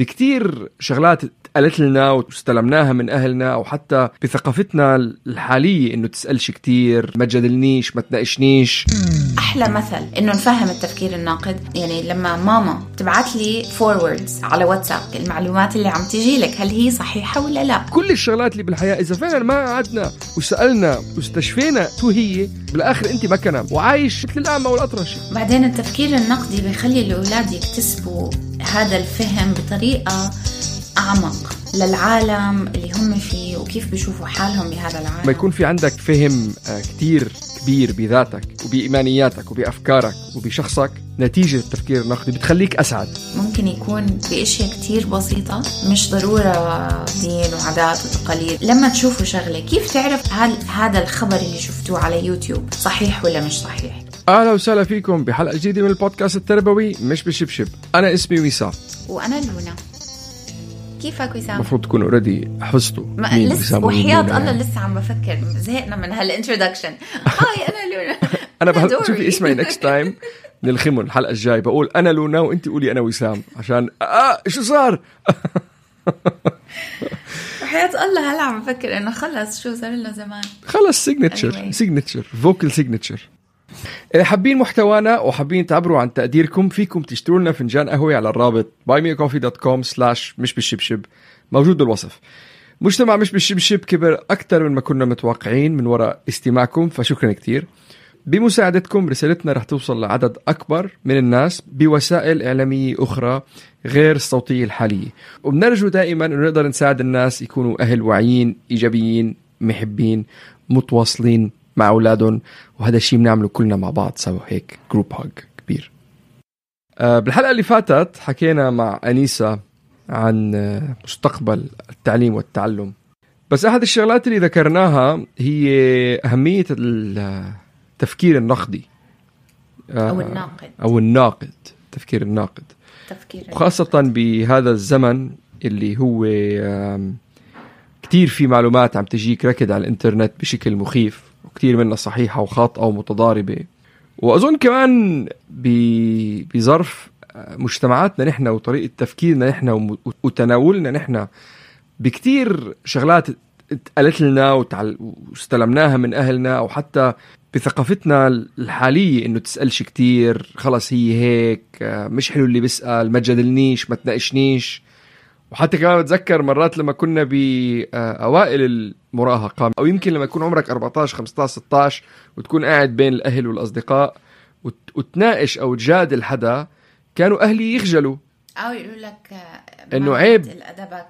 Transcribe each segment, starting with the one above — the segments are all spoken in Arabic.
بكتير شغلات قالت لنا واستلمناها من أهلنا أو حتى بثقافتنا الحالية إنه تسألش كتير ما تجادلنيش ما تناقشنيش. أحلى مثل إنه نفهم التفكير الناقد. يعني لما ماما تبعت لي فوروردز على واتساب المعلومات اللي عم تجي لك هل هي صحيحة ولا لا؟ كل الشغلات اللي بالحياة إذا فعلا ما قعدنا وسألنا واستشفينا شو هي بالآخر أنت مكنه وعايش مثل الأعمى والأطرش. بعدين التفكير النقدي بيخلي الأولاد يكتسبوا هذا الفهم بطريقة أعمق للعالم اللي هم فيه وكيف بيشوفوا حالهم بهذا العالم. ما يكون في عندك فهم آه، كتير كبير بذاتك وبإيمانياتك وبأفكارك وبشخصك نتيجة التفكير النقدي بتخليك أسعد. ممكن يكون باشياء كتير بسيطة مش ضرورة دين وعادات وتقاليد. لما تشوفوا شغلة كيف تعرف هل هذا الخبر اللي شفتوه على يوتيوب صحيح ولا مش صحيح؟ أهلا وسهلا فيكم بحلقة جديدة من البودكاست التربوي مش بشبشب أنا اسمي وسام وأنا لونا كيفك وسام؟ المفروض تكونوا already حفظتوا ما لسه وحياة الله. لسه عم بفكر. زهقنا من هال introduction. هاي أنا لونا أنا بحب. شوفي اسمعي next time نلخمهم الحلقة الجاي بقول أنا لونا وانت قولي أنا وسام عشان آه شو صار؟ وحياة الله هلا عم بفكر إنه خلص شو صار لنا زمان؟ خلص signature Anyway. signature vocal signature إذا حابين محتوانا وحابين تعبروا عن تقديركم فيكم تشتروا لنا فنجان قهوة على الرابط buymeacoffee.com slash مش بالشبشب موجود بالوصف. مجتمع مش بالشبشب كبر أكثر من ما كنا متوقعين من وراء استماعكم فشكرا كتير. بمساعدتكم رسالتنا رح توصل لعدد أكبر من الناس بوسائل إعلامية أخرى غير الصوتية الحالية. وبنرجو دائما أنه نقدر نساعد الناس يكونوا أهل واعيين إيجابيين محبين متواصلين. مع أولادهم وهذا الشيء بنعمله كلنا مع بعض سوا هيك جروب هاج كبير. آه، بالحلقة اللي فاتت حكينا مع أنيسة عن آه، مستقبل التعليم والتعلم. بس أحد الشغلات اللي ذكرناها هي أهمية التفكير النقدي. آه، أو الناقد. أو الناقد تفكير الناقد. تفكير وخاصة بهذا الزمن اللي هو كتير في معلومات عم تجيك ركض على الإنترنت بشكل مخيف. وكتير منها صحيحة وخاطئة ومتضاربة. وأظن كمان بظرف مجتمعاتنا نحن وطريقة تفكيرنا نحن وتناولنا نحن بكتير شغلات اتقالت لنا واستلمناها من أهلنا أو حتى بثقافتنا الحالية إنه تسألش كتير خلص هي هيك مش حلو اللي بيسأل ما تجادلنيش ما تناقشنيش. وحتى كمان بتذكر مرات لما كنا بأوائل المراهقة أو يمكن لما يكون عمرك 14 15 16 وتكون قاعد بين الأهل والأصدقاء وت- وتناقش أو تجادل حدا كانوا أهلي يخجلوا أو يقولوا لك آه، إنه ما عيب.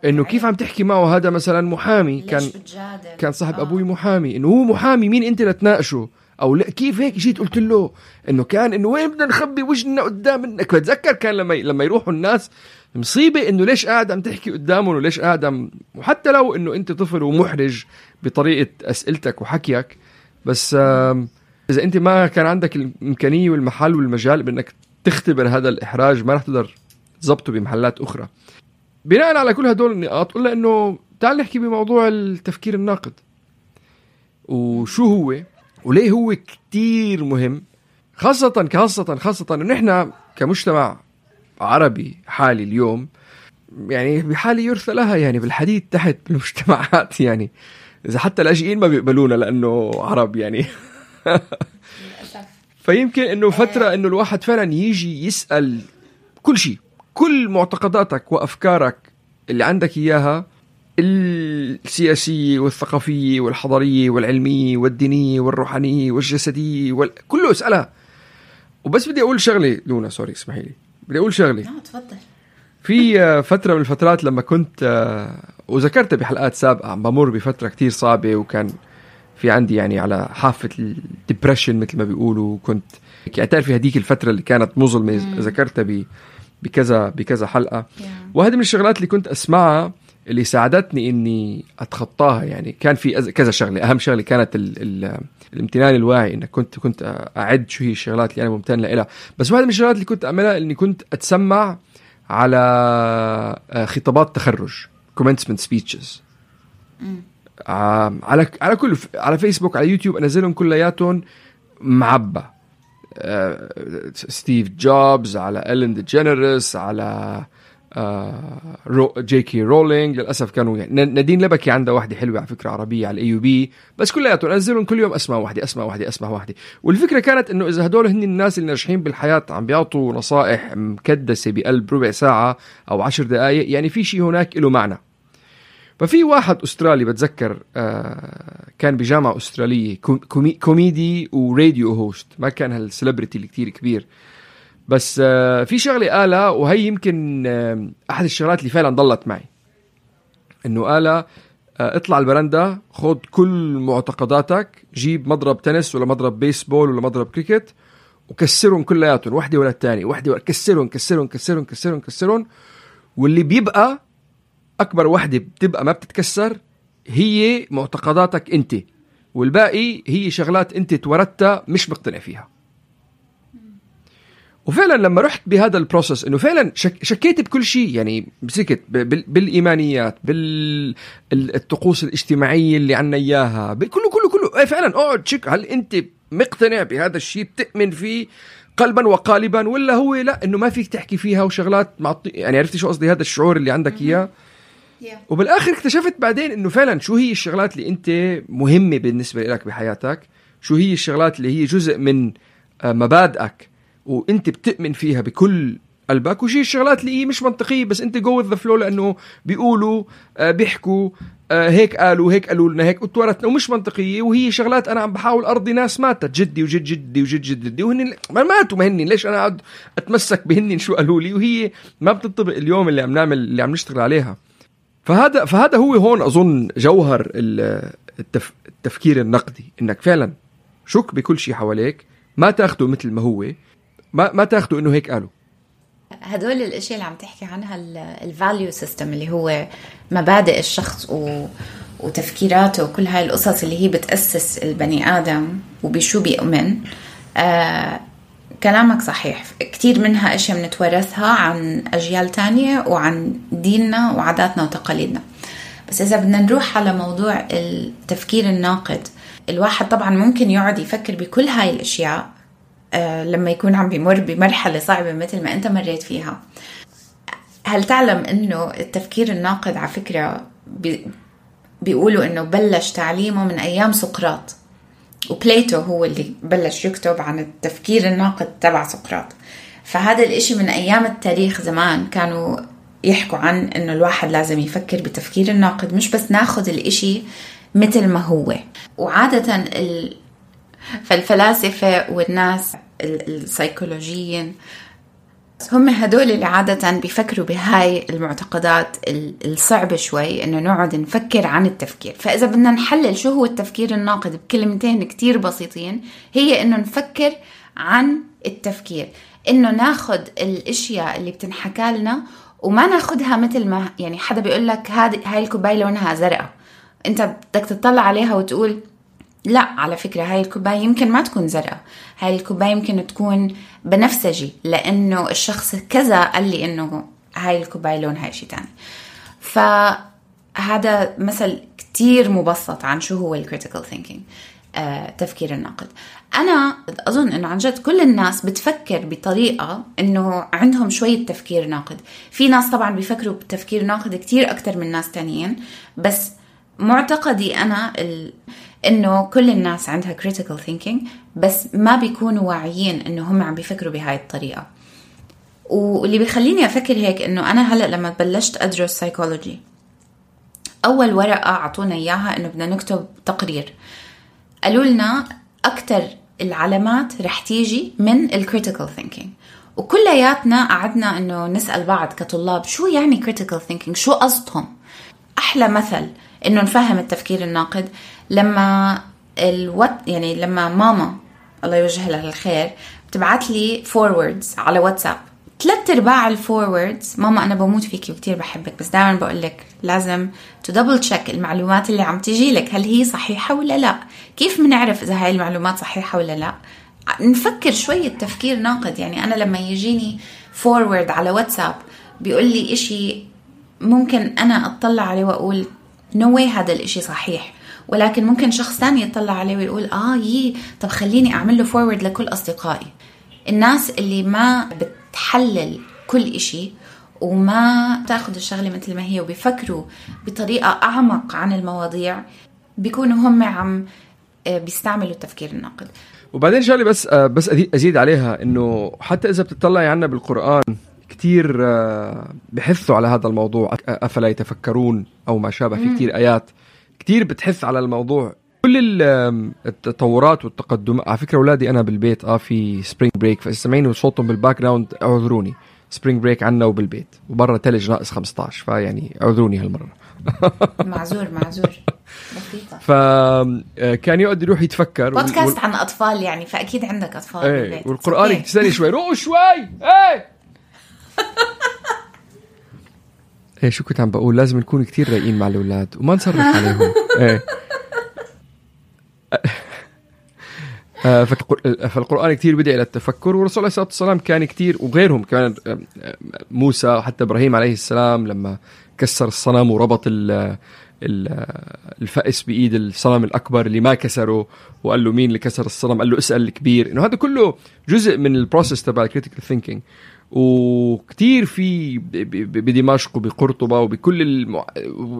عيب. كيف عم تحكي معه هذا مثلا محامي كان بتجادل كان صاحب آه. أبوي محامي إنه هو محامي مين أنت لتناقشه أو لا كيف هيك جيت قلت له إنه كان إنه وين بدنا نخبي وجهنا قدام منك؟ بتذكر كان لما لما يروحوا الناس مصيبة إنه ليش قاعد عم تحكي قدامهم وليش قاعد عم وحتى لو إنه أنت طفل ومحرج بطريقة أسئلتك وحكيك بس إذا أنت ما كان عندك الإمكانية والمحل والمجال بإنك تختبر هذا الإحراج ما رح تقدر تظبطه بمحلات أخرى. بناء على كل هدول النقاط قلنا إنه تعال نحكي بموضوع التفكير الناقد. وشو هو؟ وليه هو كتير مهم خاصة خاصة خاصة إنه نحن كمجتمع عربي حالي اليوم يعني بحالة يرثى لها يعني بالحديد تحت بالمجتمعات يعني. إذا حتى اللاجئين ما بيقبلونا لأنه عرب يعني. فيمكن إنه فترة إنه الواحد فعلا يجي يسأل كل شيء كل معتقداتك وأفكارك اللي عندك إياها السياسيه والثقافيه والحضاريه والعلميه والدينيه والروحانيه والجسديه وال... كله اسالها وبس بدي أقول شغلة لونا سوري اسمحي لي. بدي أقول شغلة. آه تفضل. في آه، فترة من الفترات لما كنت آه، وذكرتها بحلقات سابقة عم بمر بفترة كتير صعبة وكان في عندي يعني على حافة الدبرشن مثل ما بيقولوا كنت يعني تعرفي هديك الفترة اللي كانت مظلمة ذكرتها بكذا بكذا حلقة. وهذه من الشغلات اللي كنت أسمعها اللي ساعدتني إني أتخطاها. يعني كان في كذا شغلة. أهم شغلة كانت ال ال الامتنان الواعي إنك كنت كنت أعد شو هي الشغلات اللي أنا ممتن لها بس واحدة من الشغلات اللي كنت أعملها إني كنت أتسمع على آه، خطابات تخرج commencement speeches. عم- على على كل على فيسبوك على يوتيوب أنزلهم كلياتهم معبى آه، ستيف جوبز على إلين دي جينيرس على رو جي كي رولينج. للأسف كانوا يعني نادين لبكي عندها واحدة حلوة على فكرة عربية على ال AUB بس كلياتهم انزلهم كل يوم اسمع واحدة اسمع واحدة اسمع واحدة. والفكرة كانت إنه إذا هدول هن الناس اللي ناجحين بالحياة عم بيعطوا نصائح مكدسة بقلب ربع ساعة أو عشر دقائق يعني في شيء هناك له معنى. ففي واحد أسترالي بتذكر آه كان بجامعة أسترالية com- come comedy و radio host. ما كان هال celebrity اللي كتير كبير. بس آه في شغلة قالها وهي يمكن آه أحد الشغلات اللي فعلا ضلت معي. إنه قالها آه اطلع البرندة خد كل معتقداتك جيب مضرب تنس ولا مضرب بيسبول ولا مضرب كريكت وكسرهم كلياتهم وحده ولا الثاني وحده ولا كسرهم كسرهم كسرهم كسرهم كسرهم. واللي بيبقى أكبر وحده بتبقى ما بتتكسر هي معتقداتك أنت. والباقي هي شغلات أنت اتولدتها مش مقتنع فيها. وفعلا لما رحت بهذا البروسس إنه فعلا شك شكيت بكل شيء. يعني مسكت بالإيمانيات بالطقوس الاجتماعية اللي عنا إياها كله كله كله. إيه فعلا أقعد شك هل أنت مقتنع بهذا الشيء؟ بتؤمن فيه قلبا وقالبا ولا هو؟ لا إنه ما فيك تحكي فيها وشغلات معطي يعني عرفتي شو قصدي؟ هذا الشعور اللي عندك إياه؟ وبالآخر اكتشفت بعدين إنه فعلا شو هي الشغلات اللي أنت مهمة بالنسبة لك بحياتك؟ شو هي الشغلات اللي هي جزء من آه، مبادئك؟ وانت بتؤمن فيها بكل قلبك. وشي الشغلات اللي هي مش منطقية بس انت جو ذا فلو لأنه بيقولوا آه، بيحكوا آه، هيك قالوا هيك قالوا لنا هيك وتورثنا ومش منطقية. وهي شغلات أنا عم بحاول أرضي ناس ماتت جدي وجد جدي وجد جد جدي وهن ما ماتوا ما هن ليش أنا اقعد أتمسك بهن شو قالوا لي؟ وهي ما بتنطبق اليوم اللي عم نعمل اللي عم نشتغل عليها. فهذا فهذا هو هون أظن جوهر ال- التف التفكير النقدي إنك فعلا شك بكل شيء حواليك ما تاخده مثل ما هو. ما ما تاخده إنه هيك قالوا. هدول الأشياء اللي عم تحكي عنها ال value system اللي هو مبادئ الشخص و... وتفكيراته وكل هاي القصص اللي هي بتأسس البني آدم وبشو بيؤمن آه كلامك صحيح. كتير منها أشياء بنتورثها عن أجيال تانية وعن ديننا وعاداتنا وتقاليدنا. بس إذا بدنا نروح على موضوع التفكير الناقد الواحد طبعا ممكن يقعد يفكر بكل هاي الأشياء آه، لما يكون عم بيمر بمرحلة صعبة مثل ما أنت مريت فيها. هل تعلم أنه التفكير الناقد على فكرة بي بيقولوا أنه بلش تعليمه من أيام سقراط وبليتو هو اللي بلش يكتب عن التفكير الناقد تبع سقراط. فهذا الإشي من أيام التاريخ زمان كانوا يحكوا عن أنه الواحد لازم يفكر بتفكير الناقد مش بس ناخد الإشي مثل ما هو. وعادة ال... فالفلاسفة والناس ال- السيكولوجيين هم هدول اللي عادة بيفكروا بهاي المعتقدات ال- الصعبة شوي إنه نقعد نفكر عن التفكير. فإذا بدنا نحلل شو هو التفكير الناقد بكلمتين كتير بسيطين هي إنه نفكر عن التفكير. إنه ناخد الأشياء اللي بتنحكى لنا وما ناخدها مثل ما يعني حدا بيقول لك هاي الكوباية لونها زرقاء. أنت بدك تطلع عليها وتقول لا على فكرة هاي الكوباية يمكن ما تكون زرقاء. هاي الكوباية يمكن تكون بنفسجي لأنه الشخص كذا قال لي إنه هاي الكوباية لونها شيء تاني. فهذا مثل كتير مبسط عن شو هو ال critical thinking تفكير الناقد. أنا أظن إنه عن جد كل الناس بتفكر بطريقة إنه عندهم شوية تفكير ناقد. في ناس طبعا بيفكروا بتفكير ناقد كتير أكتر من ناس تانيين بس معتقدي أنا. إنه كل الناس عندها critical thinking بس ما بيكونوا واعيين إنه هم عم بيفكروا بهاي الطريقة. واللي بيخليني أفكر هيك إنه أنا هلأ لما بلشت أدرس سايكولوجي أول ورقة أعطونا إياها إنه بدنا نكتب تقرير. قالوا لنا أكثر العلامات رح تيجي من ال critical thinking وكلياتنا قعدنا إنه نسأل بعض كطلاب شو يعني critical thinking شو قصدهم؟ أحلى مثل إنه نفهم التفكير الناقد لما الوات يعني لما ماما الله يوجه لها الخير بتبعت لي forwards على واتساب. ثلاث أرباع ال forwards ماما أنا بموت فيكي وكثير بحبك بس دائما بقول لك لازم تو double check المعلومات اللي عم تجي لك هل هي صحيحة ولا لا؟ كيف بنعرف إذا هاي المعلومات صحيحة ولا لا؟ نفكر شوية تفكير ناقد يعني أنا لما يجيني forward على واتساب بيقول لي إشي ممكن أنا أطلع عليه وأقول no no هذا الإشي صحيح. ولكن ممكن شخص ثاني يطلع عليه ويقول آه يي طب خليني أعمل له forward لكل أصدقائي. الناس اللي ما بتحلل كل إشي وما بتاخذ الشغلة مثل ما هي وبيفكروا بطريقة أعمق عن المواضيع بيكونوا هم عم آه، بيستعملوا التفكير الناقد. وبعدين شغلة بس آه، بس أزيد عليها إنه حتى إذا بتطلعي عنا بالقرآن كثير آه، بحثوا على هذا الموضوع. أفلا يتفكرون أو ما شابه في كثير آيات. كثير بتحث على الموضوع. كل التطورات والتقدم على فكرة أولادي أنا بالبيت آه في spring break فاذا سمعيني صوتهم بال background اعذروني. spring break عنا وبالبيت. وبرا تلج ناقص 15 فيعني اعذروني هالمرة. معذور معذور. بسيطة. فكان يقعد يروح يتفكر بودكاست وال... عن أطفال يعني فأكيد عندك أطفال إيه بالبيت. والقرآن يكتسني شوي. روقوا شوي! إيه! إيه شو كنت عم بقول؟ لازم نكون كتير رايقين مع الأولاد وما نصرف عليهم. إيه. آه، فالقرآن كثير بدأ إلى التفكر والرسول عليه الصلاة والسلام كان كثير وغيرهم كمان موسى وحتى إبراهيم عليه السلام لما كسر الصنم وربط الفأس بإيد الصنم الأكبر اللي ما كسره وقال له مين اللي كسر الصنم؟ قال له اسأل الكبير. إنه هذا كله جزء من ال process تبع ال critical thinking وكثير في بدمشق وبقرطبة وبكل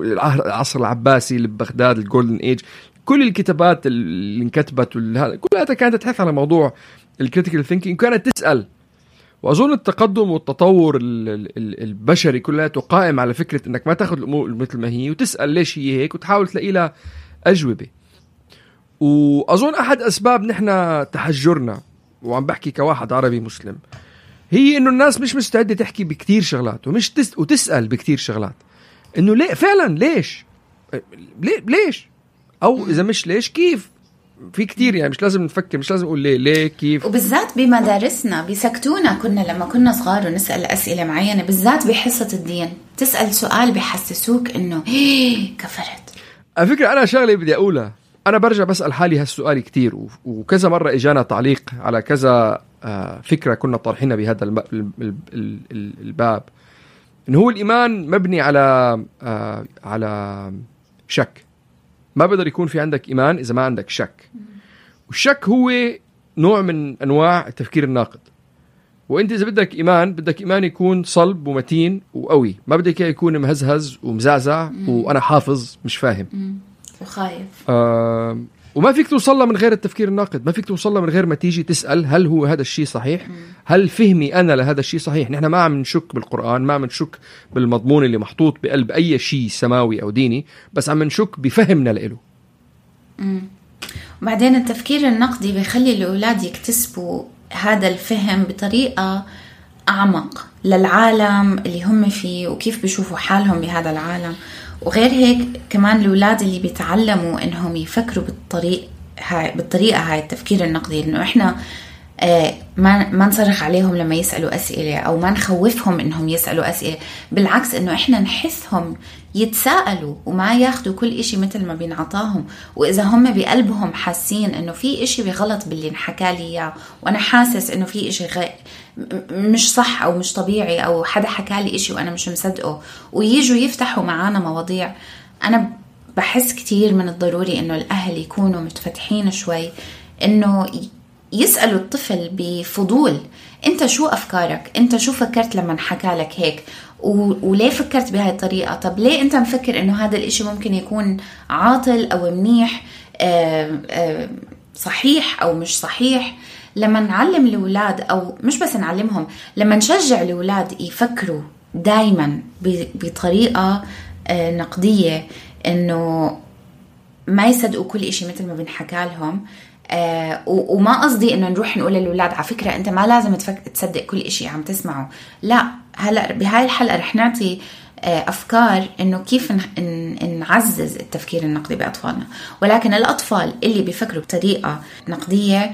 العصر العباسي اللي ببغداد ال golden age كل الكتابات اللي انكتبت كلها كانت تحث على موضوع ال critical thinking كانت تسأل. وأظن التقدم والتطور البشري كلياته قائم على فكرة إنك ما تأخذ الأمور مثل ما هي وتسأل ليش هي هيك وتحاول تلاقي لها أجوبة. وأظن أحد أسباب نحن تحجرنا وعم بحكي كواحد عربي مسلم هي إنه الناس مش مستعدة تحكي بكثير شغلات ومش تس وتسأل بكثير شغلات. إنه ليه؟ فعلا ليش؟ ليه؟ ليش؟ أو إذا مش ليش كيف؟ في كتير يعني مش لازم نفكر مش لازم نقول ليه ليه كيف. وبالذات بمدارسنا بيسكتونا كنا لما كنا صغار ونسأل أسئلة معينة بالذات بحصة الدين. تسأل سؤال بحسسوك إنه كفرت. على فكرة أنا شغلة بدي أقولها. أنا برجع بسأل حالي هالسؤال كتير وكذا مرة إجانا تعليق على كذا فكرة كنا طارحينها بهذا الباب. إنه هو الإيمان مبني على آه، على شك. ما بقدر يكون في عندك إيمان إذا ما عندك شك. والشك هو نوع من أنواع التفكير الناقد. وأنت إذا بدك إيمان بدك إيمان يكون صلب ومتين وقوي. ما بدك إياه يكون مهزهز ومزعزع وأنا حافظ مش فاهم. وخايف. آه وما فيك توصل لها من غير التفكير الناقد ما فيك توصل لها من غير ما تيجي تسأل هل هو هذا الشيء صحيح؟ هل فهمي أنا لهذا الشيء صحيح؟ نحن ما عم نشك بالقرآن ما عم نشك بالمضمون اللي محطوط بقلب أي شيء سماوي أو ديني بس عم نشك بفهمنا له وبعدين التفكير النقدي بيخلي الأولاد يكتسبوا هذا الفهم بطريقة أعمق للعالم اللي هم فيه وكيف بيشوفوا حالهم بهذا العالم. وغير هيك كمان الأولاد اللي بيتعلموا إنهم يفكروا بالطريق هاي بالطريقة هاي التفكير النقدي إحنا آه، ما ما نصرخ عليهم لما يسألوا أسئلة أو ما نخوفهم إنهم يسألوا أسئلة. بالعكس إنه إحنا نحثهم يتساءلوا وما ياخذوا كل إشي مثل ما بينعطاهم. وإذا هم بقلبهم حاسين إنه في إشي بغلط باللي انحكى لي إياه وأنا حاسس إنه في إشي غ... مش صح أو مش طبيعي أو حدا حكى لي إشي وأنا مش مصدقه ويجوا يفتحوا معانا مواضيع أنا بحس كتير من الضروري انه الاهل يكونوا متفتحين شوي انه يسألوا الطفل بفضول أنت شو أفكارك؟ أنت شو فكرت لما حكى لك هيك؟ وليه فكرت بهاي الطريقة؟ طب ليه أنت مفكر إنه هذا الإشي ممكن يكون عاطل أو منيح صحيح أو مش صحيح؟ لما نعلم الأولاد أو مش بس نعلمهم لما نشجع الأولاد يفكروا دائما بطريقة آه، نقدية إنه ما يصدقوا كل إشي مثل ما بنحكى لهم آه وما قصدي إنه نروح نقول للاولاد على فكرة أنت ما لازم تفك... تصدق كل إشي عم تسمعه. لا هلأ بهاي الحلقة رح نعطي آه أفكار إنه كيف نعزز التفكير النقدي بأطفالنا. ولكن الأطفال اللي بيفكروا بطريقة نقدية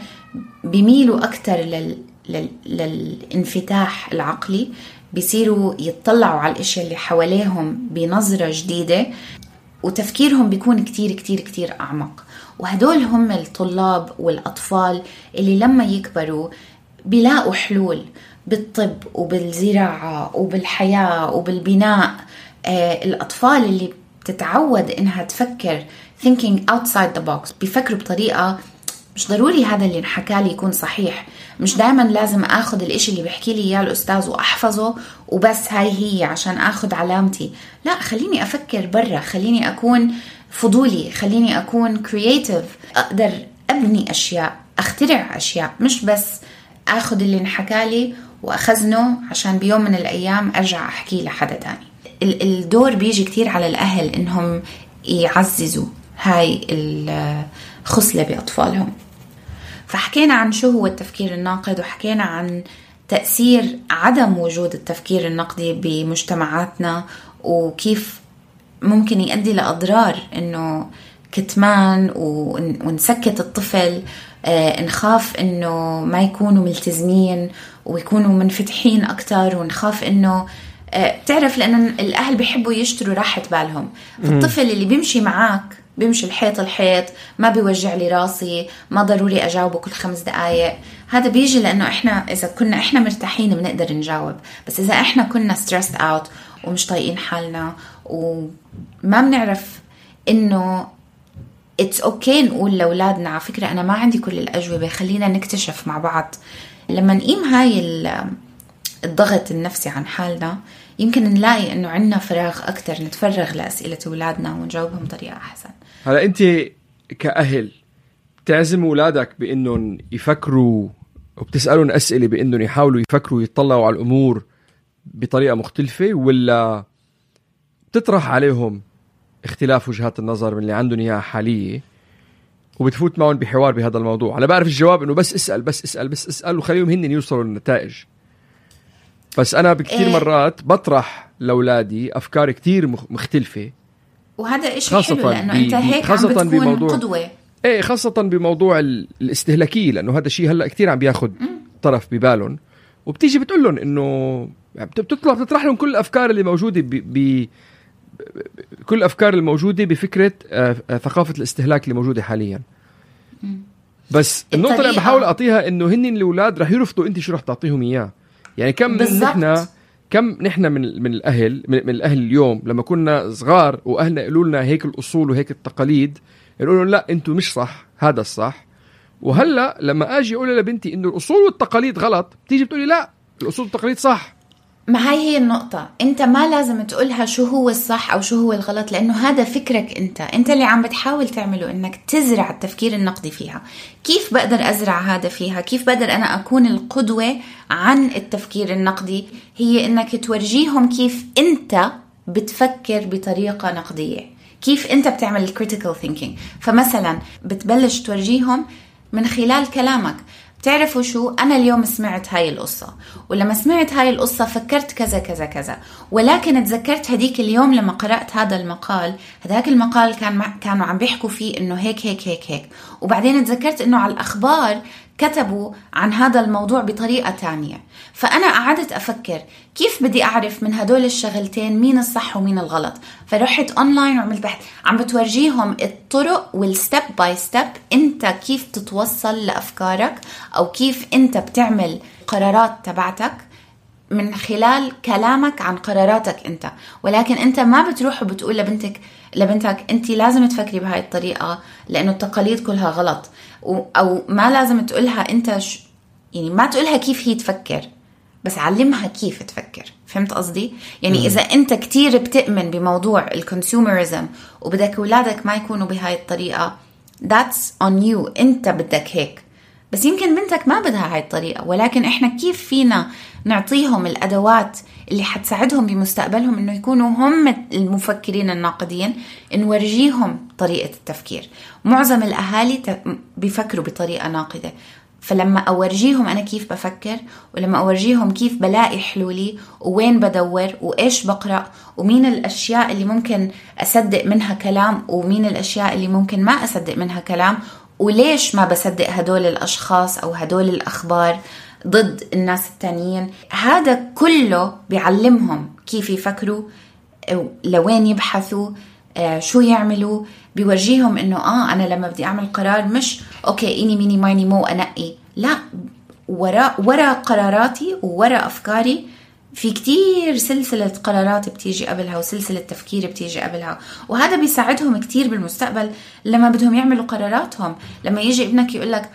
بيميلوا أكثر لل... لل... للانفتاح العقلي بيصيروا يطلعوا على الإشياء اللي حواليهم بنظرة جديدة وتفكيرهم بيكون كتير كتير كتير أعمق. وهدول هم الطلاب والأطفال اللي لما يكبروا بيلاقوا حلول بالطب وبالزراعة وبالحياة وبالبناء. آه الأطفال اللي بتتعود إنها تفكر thinking outside the box بيفكروا بطريقة مش ضروري هذا اللي انحكى لي يكون صحيح. مش دائما لازم آخذ الإشي اللي بيحكي لي إياه الأستاذ وأحفظه وبس هاي هي عشان آخذ علامتي. لا خليني أفكر برا خليني أكون فضولي خليني أكون كرييتيف أقدر أبني أشياء أخترع أشياء مش بس آخذ اللي انحكى لي وأخزنه عشان بيوم من الأيام أرجع أحكيه لحدا تاني. الدور بيجي كتير على الأهل إنهم يعززوا هاي الخصلة بأطفالهم. فحكينا عن شو هو التفكير الناقد وحكينا عن تأثير عدم وجود التفكير النقدي بمجتمعاتنا وكيف ممكن يؤدي لأضرار إنه كتمان ونسكت الطفل آه، نخاف إنه ما يكونوا ملتزمين ويكونوا منفتحين أكتر ونخاف إنه آه، بتعرف لأن الأهل بيحبوا يشتروا راحة بالهم. فالطفل اللي بيمشي معك بيمشي الحيط الحيط ما بيوجع لي راسي ما ضروري أجاوبه كل خمس دقائق هذا بيجي لأنه إحنا إذا كنا إحنا مرتاحين بنقدر نجاوب. بس إذا إحنا كنا stressed out ومش طايقين حالنا وما بنعرف إنه it's okay okay نقول لأولادنا. على فكرة أنا ما عندي كل الأجوبة. خلينا نكتشف مع بعض. لما نقيم هاي الضغط النفسي عن حالنا يمكن نلاقي إنه عندنا فراغ أكثر نتفرغ لأسئلة أولادنا ونجاوبهم بطريقة أحسن. هلا أنت كأهل بتعزم أولادك بإنهم يفكروا وبتسألهم أسئلة بإنهم يحاولوا يفكروا يطلعوا على الأمور بطريقة مختلفة ولا بتطرح عليهم اختلاف وجهات النظر من اللي عندهم إياها حالية وبتفوت معهم بحوار بهذا الموضوع. أنا بعرف الجواب إنه بس اسأل بس اسأل بس اسأل وخليهم هن يوصلوا للنتائج. بس أنا بكثير إيه. مرات بطرح لأولادي أفكار كثير مختلفة. وهذا شيء حلو لأنه أنت هيك خاصة عم بتكون بموضوع قدوة. إيه خاصة بموضوع الاستهلاكية لأنه هذا الشيء هلأ كثير عم بياخذ طرف ببالهم. وبتيجي بتقول لهم إنه بتطلع بتطرح لهم كل الأفكار اللي موجودة ب... كل الأفكار الموجودة بفكرة آه، آه، ثقافة الاستهلاك اللي موجودة حاليا. بس النقطة اللي بحاول أعطيها إنه هن الأولاد رح يرفضوا أنت شو رح تعطيهم إياه. يعني كم نحن كم نحن من من الأهل من, من الأهل اليوم لما كنا صغار وأهلنا يقولوا لنا هيك الأصول وهيك التقاليد يقولوا لا أنتم مش صح هذا الصح. وهلأ لما آجي أقول لبنتي إنه الأصول والتقاليد غلط بتيجي بتقولي لا الأصول والتقاليد صح. ما هي هي النقطة. انت ما لازم تقولها شو هو الصح أو شو هو الغلط لأنه هذا فكرك انت. انت اللي عم بتحاول تعمله إنك تزرع التفكير النقدي فيها. كيف بقدر أزرع هذا فيها؟ كيف بقدر أنا أكون القدوة عن التفكير النقدي؟ هي إنك تورجيهم كيف انت بتفكر بطريقة نقدية. كيف انت بتعمل ال critical thinking فمثلا بتبلش تورجيهم من خلال كلامك. بتعرفوا شو؟ أنا اليوم سمعت هاي القصة ولما سمعت هاي القصة فكرت كذا كذا كذا. ولكن تذكرت هديك اليوم لما قرأت هذا المقال هذاك المقال كان كانوا عم بيحكوا فيه إنه هيك هيك هيك هيك. وبعدين تذكرت إنه على الأخبار كتبوا عن هذا الموضوع بطريقة تانية. فأنا قعدت أفكر كيف بدي أعرف من هدول الشغلتين مين الصح ومين الغلط. فرحت أونلاين وعملت بحث. عم بتورجيهم الطرق وال step by step أنت كيف تتوصل لأفكارك أو كيف أنت بتعمل قرارات تبعتك من خلال كلامك عن قراراتك أنت. ولكن أنت ما بتروح وبتقول لبنتك لبنتك انت لازم تفكري بهاي الطريقة لأنه التقاليد كلها غلط. أو ما لازم تقولها أنت ش... يعني ما تقولها كيف هي تفكر بس علمها كيف تفكر. فهمت قصدي؟ يعني إذا أنت كتير بتؤمن بموضوع الكونسيومرزم وبدك اولادك ما يكونوا بهاي الطريقة that's on you. أنت بدك هيك. بس يمكن بنتك ما بدها هاي الطريقة ولكن إحنا كيف فينا نعطيهم الأدوات اللي حتساعدهم بمستقبلهم إنه يكونوا هم المفكرين الناقدين نورجيهم طريقة التفكير. معظم الأهالي بيفكروا بطريقة ناقدة. فلما أورجيهم أنا كيف بفكر ولما أورجيهم كيف بلاقي حلولي ووين بدور وإيش بقرأ ومين الأشياء اللي ممكن أصدق منها كلام ومين الأشياء اللي ممكن ما أصدق منها كلام وليش ما بصدق هدول الأشخاص أو هدول الأخبار ضد الناس التانيين؟ هذا كله بيعلمهم كيف يفكروا لوين يبحثوا آه، شو يعملوا. بيورجيهم إنه آه أنا لما بدي أعمل قرار مش okay إني eeny meeny miny moe أنقي. لا وراء ورا قراراتي وورا أفكاري في كتير سلسلة قرارات بتيجي قبلها وسلسلة تفكير بتيجي قبلها. وهذا بيساعدهم كتير بالمستقبل لما بدهم يعملوا قراراتهم. لما يجي ابنك يقول لك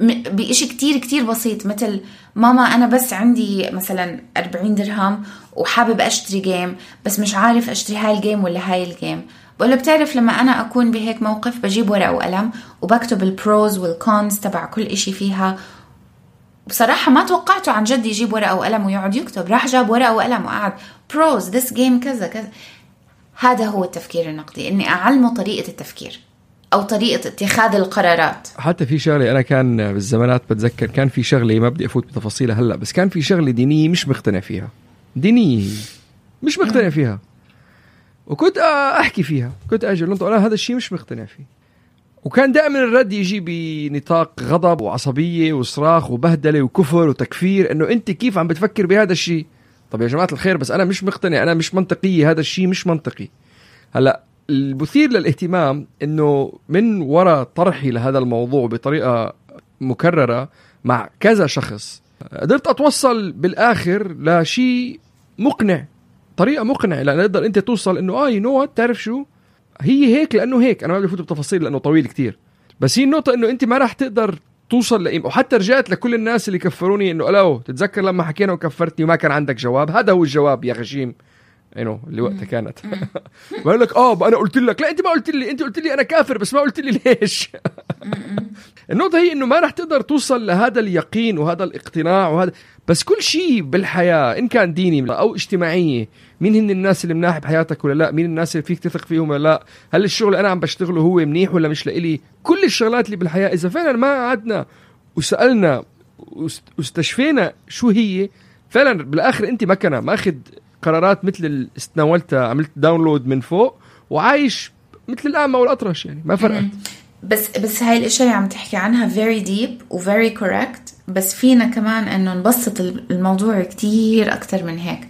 بإشي كتير كتير بسيط مثل ماما أنا بس عندي مثلا 40 درهم وحابب أشتري game بس مش عارف أشتري هاي ال game ولا هاي ال game بقول له بتعرف لما أنا أكون بهيك موقف بجيب ورقة وقلم وبكتب ال pros وال cons تبع كل إشي فيها بصراحة ما توقعته عن جد يجيب ورقة وقلم ويقعد يكتب. راح جاب ورقة وقلم وقعد pros this game كذا كذا. هذا هو التفكير النقدي إني أعلمه طريقة التفكير أو طريقة اتخاذ القرارات. حتى في شغلة أنا كان بالزمانات بتذكر كان في شغلة ما بدي أفوت بتفاصيلها هلأ بس كان في شغلة دينية مش مقتنع فيها. دينية. مش مقتنع فيها. وكنت أحكي فيها. كنت أجي أقول أنا هذا الشيء مش مقتنع فيه. وكان دائما الرد يجي بنطاق غضب وعصبية وصراخ وبهدلة وكفر وتكفير إنه أنت كيف عم بتفكر بهذا الشيء؟ طب يا جماعة الخير بس أنا مش مقتنع أنا مش منطقية هذا الشيء مش منطقي. هلأ المثير للاهتمام إنه من وراء طرحي لهذا الموضوع بطريقة مكررة مع كذا شخص قدرت أتوصل بالآخر لشيء مقنع طريقة مقنعة لأن تقدر أنت توصل إنه آه you know تعرف شو؟ هي هيك لأنه هيك. أنا ما بدي افوت بتفاصيل لأنه طويل كتير. بس هي النقطة إنه أنت ما راح تقدر توصل لإيم وحتى رجعت لكل الناس اللي كفروني إنه hello تتذكر لما حكينا وكفرتني وما كان عندك جواب؟ هذا هو الجواب يا غشيم. انه اللي وقتها كانت. بقول لك آه أنا قلت لك. لا أنت ما قلت لي. أنت قلت لي أنا كافر بس ما قلت لي ليش. النقطة هي إنه ما راح تقدر توصل لهذا اليقين وهذا الاقتناع وهذا. بس كل شيء بالحياة إن كان ديني أو اجتماعيه مين هن الناس اللي مناح بحياتك ولا لا؟ مين الناس اللي فيك تثق فيهم ولا لا؟ هل الشغل اللي أنا عم بشتغله هو منيح ولا مش لإلي؟ كل الشغلات اللي بالحياة إذا فعلا ما قعدنا وسألنا واستشفينا شو هي فعلا بالآخر أنت مكنه ماخذ قرارات مثل اللي تناولتها عملت داونلود من فوق وعايش مثل الأعمى والأطرش يعني ما فرقت. بس بس هاي الأشياء اللي عم تحكي عنها very deep و very correct بس فينا كمان إنه نبسط الموضوع كتير أكثر من هيك.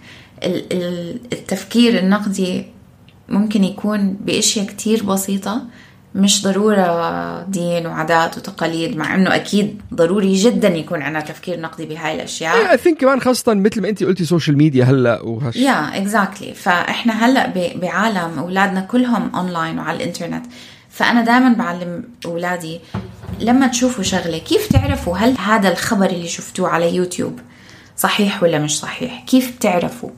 التفكير النقدي ممكن يكون بأشياء كتير بسيطة مش ضرورة دين وعادات وتقاليد مع إنه أكيد ضروري جدا يكون عندنا تفكير نقدي بهاي الأشياء. I think كمان خاصة مثل ما انت قلتي social media هلأ which yeah exactly فإحنا هلأ بعالم أولادنا كلهم اونلاين وعلى الإنترنت. فأنا دائما بعلم أولادي لما تشوفوا شغلة كيف تعرفوا هل هذا الخبر اللي شفتوه على يوتيوب صحيح ولا مش صحيح؟ كيف بتعرفوا؟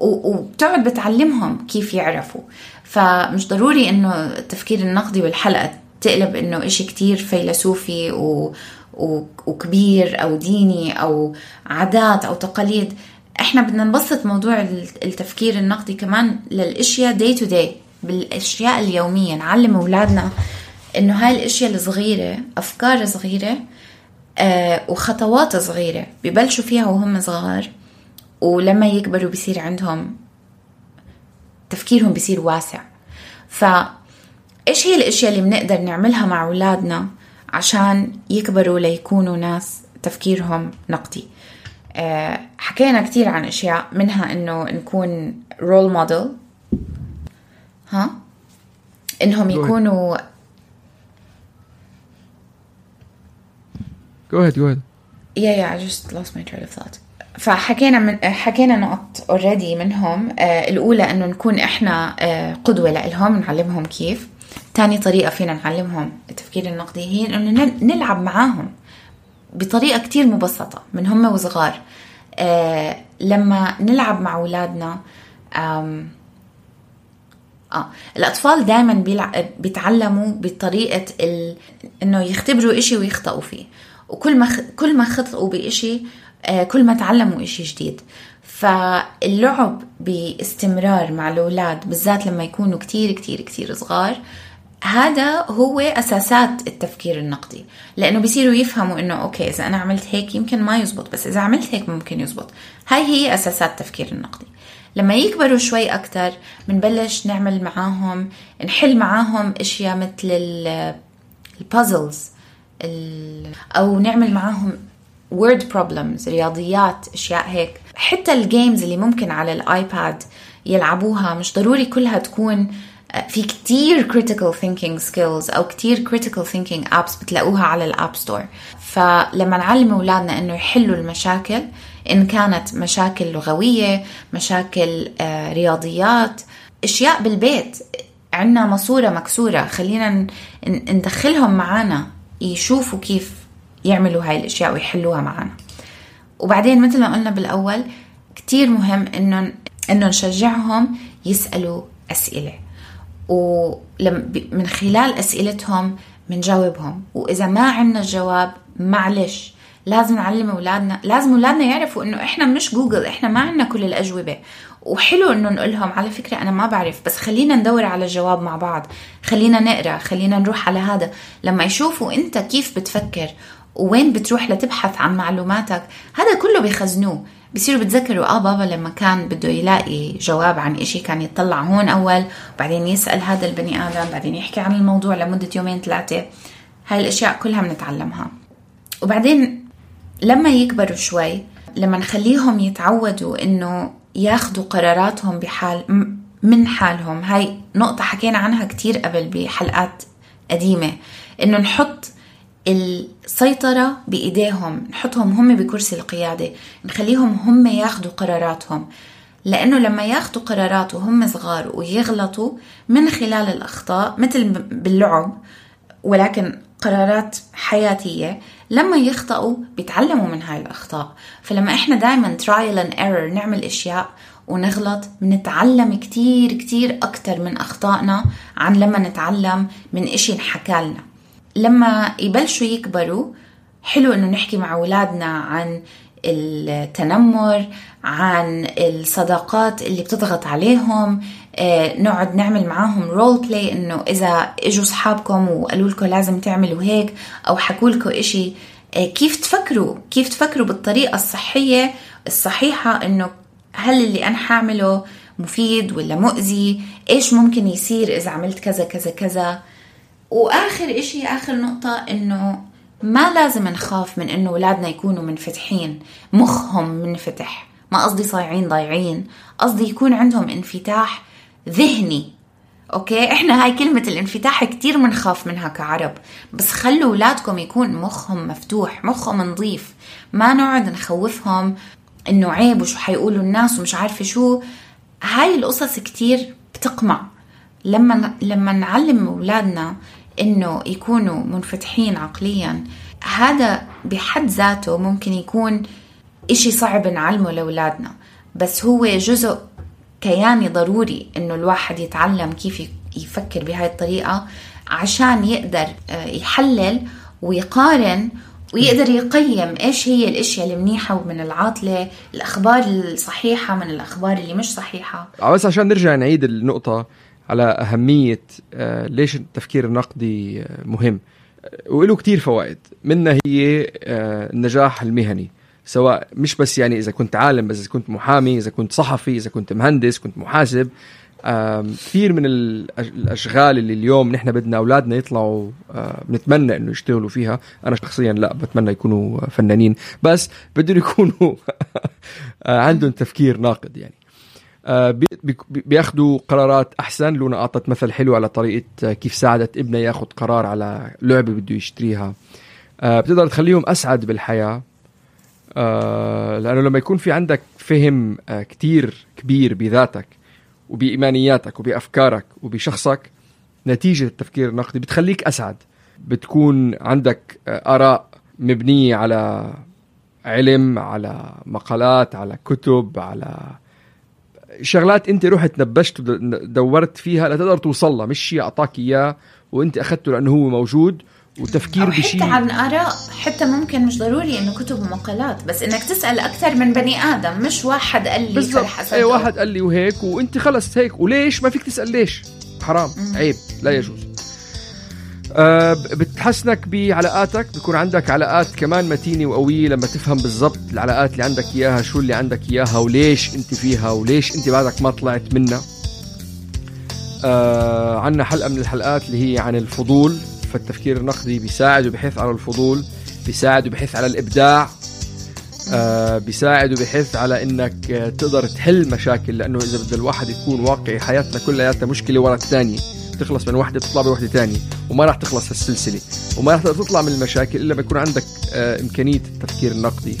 وبتقعد بتعلمهم كيف يعرفوا. فمش ضروري إنه التفكير النقدي والحلقة تقلب إنه إشي كتير فيلسوفي و... و... وكبير أو ديني أو عادات أو تقاليد. إحنا بدنا نبسط موضوع التفكير النقدي كمان للأشياء day to day بالأشياء اليومية. نعلم أولادنا إنه هاي الأشياء الصغيرة أفكار صغيرة آه وخطوات صغيرة ببلشوا فيها وهم صغار. ولما يكبروا بصير عندهم تفكيرهم بيصير واسع. ف إيش هي الأشياء اللي بنقدر نعملها مع أولادنا عشان يكبروا ليكونوا ناس تفكيرهم نقدي؟ أه حكينا كثير عن أشياء منها إنه نكون role model ها؟ إنهم يكونوا Go ahead, go ahead. Yeah, yeah, I just lost my train of thought. فحكينا من حكينا نقط already منهم. آه الأولى إنه نكون إحنا آه قدوة لهم نعلمهم كيف. ثاني طريقة فينا نعلمهم التفكير النقدي هي إنه نلعب معاهم بطريقة كتير مبسطة من هم وصغار. آه لما نلعب مع أولادنا آه الأطفال دائما بيتعلموا بطريقة ال... إنه يختبروا إشي ويخطئوا فيه. وكل ما خ... كل ما خطئوا بإشي كل ما تعلموا إشي جديد. فاللعب باستمرار مع الأولاد بالذات لما يكونوا كتير كتير كتير صغار هذا هو أساسات التفكير النقدي. لأنه بيصيروا يفهموا إنه okay إذا أنا عملت هيك يمكن ما يزبط بس إذا عملت هيك ممكن يزبط. هاي هي أساسات التفكير النقدي. لما يكبروا شوي أكتر بنبلش نعمل معاهم نحل معاهم أشياء مثل ال puzzles أو نعمل معاهم word problems رياضيات أشياء هيك. حتى ال games اللي ممكن على الآيباد يلعبوها مش ضروري كلها تكون في كتير critical thinking skills أو كتير critical thinking apps بتلاقوها على الأب ستور فلما نعلم أولادنا إنه يحلوا المشاكل إن كانت مشاكل لغوية مشاكل آه، رياضيات أشياء بالبيت عنا ماسورة مكسورة خلينا ندخلهم معانا يشوفوا كيف يعملوا هاي الأشياء ويحلوها معانا وبعدين مثل ما قلنا بالأول كتير مهم إنه إنه نشجعهم يسألوا أسئلة. ومن خلال أسئلتهم بنجاوبهم وإذا ما عندنا الجواب معلش لازم نعلم أولادنا لازم أولادنا يعرفوا إنه إحنا مش جوجل إحنا ما عندنا كل الأجوبة. وحلو انه نقول لهم على فكرة أنا ما بعرف بس خلينا ندور على الجواب مع بعض. خلينا نقرأ خلينا نروح على هذا. لما يشوفوا أنت كيف بتفكر وين بتروح لتبحث عن معلوماتك؟ هذا كله بيخزنوه بصيروا بتذكروا آه بابا لما كان بده يلاقي جواب عن إشي كان يطلع هون أول وبعدين يسأل هذا البني آدم بعدين يحكي عن الموضوع لمدة يومين ثلاثة. هاي الأشياء كلها بنتعلمها. وبعدين لما يكبروا شوي لما نخليهم يتعودوا إنه ياخذوا قراراتهم بحال من حالهم. هاي نقطة حكينا عنها كتير قبل بحلقات قديمة. إنه نحط السيطرة بإيديهم نحطهم هم بكرسي القيادة نخليهم هم ياخذوا قراراتهم. لأنه لما ياخذوا قرارات وهم صغار ويغلطوا من خلال الأخطاء مثل باللعب ولكن قرارات حياتية لما يخطئوا بيتعلموا من هاي الأخطاء. فلما إحنا دايما trial and error نعمل أشياء ونغلط بنتعلم كتير كتير أكتر من أخطائنا عن لما نتعلم من إشي انحكى لنا لما يبلشوا يكبروا حلو إنه نحكي مع أولادنا عن التنمر عن الصداقات اللي بتضغط عليهم آه، نقعد نعمل معاهم role play إنه إذا إجوا أصحابكم وقالوا لكم لازم تعملوا هيك أو حكوا لكم إشي آه، كيف تفكروا؟ كيف تفكروا بالطريقة الصحية الصحيحة إنه هل اللي أنا حاعمله مفيد ولا مؤذي؟ إيش ممكن يصير إذا عملت كذا كذا كذا؟ وآخر إشي آخر نقطة إنه ما لازم نخاف من إنه أولادنا يكونوا منفتحين مخهم منفتح. ما قصدي صايعين ضايعين قصدي يكون عندهم انفتاح ذهني. أوكي؟ إحنا هاي كلمة الانفتاح كتير منخاف منها كعرب. بس خلوا أولادكم يكون مخهم مفتوح مخهم نظيف. ما نقعد نخوفهم إنه عيب وشو حيقولوا الناس ومش عارفة شو. هاي القصص كتير بتقمع. لما لما نعلم أولادنا إنه يكونوا منفتحين عقليا هذا بحد ذاته ممكن يكون إشي صعب نعلمه لأولادنا. بس هو جزء كياني ضروري إنه الواحد يتعلم كيف يفكر بهاي الطريقة عشان يقدر آه، يحلل ويقارن ويقدر يقيم إيش هي الأشياء المنيحة ومن العاطلة الأخبار الصحيحة من الأخبار اللي مش صحيحة. بس عشان نرجع نعيد النقطة على أهمية آه، ليش التفكير النقدي آه، مهم. وله كتير فوائد. منها هي آه، النجاح المهني. سواء مش بس يعني إذا كنت عالم بس إذا كنت محامي إذا كنت صحفي إذا كنت مهندس كنت محاسب. كثير من الأشغال اللي اليوم نحن بدنا أولادنا يطلعوا بنتمنى إنه يشتغلوا فيها. أنا شخصيا لا بتمنى يكونوا فنانين. بس بدهم يكونوا عندهم تفكير ناقد يعني. آه، بياخذوا قرارات أحسن. لونا أعطت مثل حلو على طريقة آه، كيف ساعدت ابنها ياخذ قرار على لعبة بده يشتريها. آه، بتقدر تخليهم أسعد بالحياة. لأنه لما يكون في عندك فهم كتير كبير بذاتك وبإيمانياتك وبأفكارك وبشخصك نتيجة التفكير النقدي بتخليك أسعد. بتكون عندك آراء مبنية على علم على مقالات على كتب على شغلات انت رحت نبشت ودورت فيها لتقدر توصل لها. مش شيء أعطاك إياه وانت أخذته لأنه هو موجود وتفكير أو بشيء. حتى عن آراء حتى ممكن مش ضروري إنه كتب ومقالات بس إنك تسأل أكثر من بني آدم مش واحد قال لي بالضبط. اي واحد قال لي وهيك وانت خلص هيك. وليش؟ ما فيك تسأل ليش؟ حرام. عيب. لا يجوز. بتحسنك بعلاقاتك بيكون عندك علاقات كمان متينة وقوية لما تفهم بالضبط العلاقات اللي عندك إياها شو اللي عندك إياها وليش أنت فيها وليش أنت بعدك ما طلعت منها. آه عنا حلقة من الحلقات اللي هي عن الفضول فالتفكير النقدي بيساعد وبيحث على الفضول بيساعد وبيحث على الإبداع آه بيساعد وبيحث على إنك آه، تقدر تحل مشاكل لأنه إذا بده الواحد يكون واقعي حياتنا كلياتها مشكلة ورا الثانية تخلص من وحده تطلع بوحده ثانية وما راح تخلص هالسلسلة. وما راح تطلع من المشاكل إلا ما يكون عندك آه إمكانية التفكير النقدي.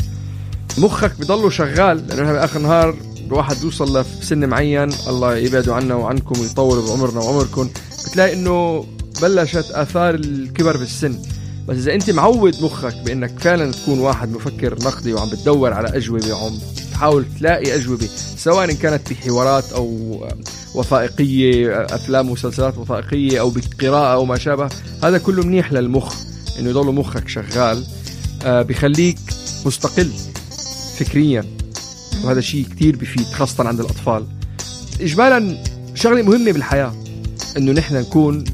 مخك بضله شغال لأنه باخر النهار الواحد بيوصل لسن معين الله يبعده عنا وعنكم ويطول بعمرنا وعمركم. بتلاقي إنه بلشت آثار الكبر بالسن. بس إذا أنت معود مخك بإنك فعلا تكون واحد مفكر نقدي وعم بتدور على أجوبة وعم تحاول تلاقي أجوبة سواء ان كانت بحوارات أو وثائقية أفلام ومسلسلات وثائقية أو بقراءه أو ما شابه هذا كله منيح للمخ إنه يضل مخك شغال آه، بخليك مستقل فكريا. وهذا شيء كتير بفيد خاصة عند الأطفال. إجمالا شغلة مهمة بالحياة إنه نحن نكون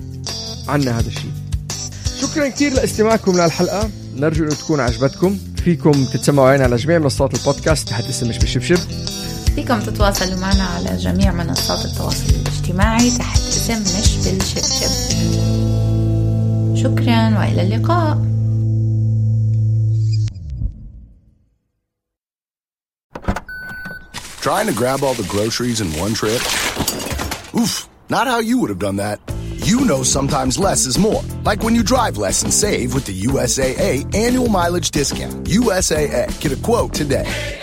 عنا هذا الشيء. شكرا كثير لاستماعكم للحلقة نرجو إنه تكون عجبتكم. فيكم تتسمعوا علينا على جميع منصات البودكاست. تحت اسم مش بشبشب. فيكم تتواصلوا معنا على جميع منصات التواصل الاجتماعي. تحت اسم مش بالشبشب شكرا وإلى اللقاء. Trying to grab all the groceries in one trip? Oof, not how you would have done that. You know sometimes less is more. Like when you drive less and save with the USAA annual mileage discount. USAA. Get a quote today.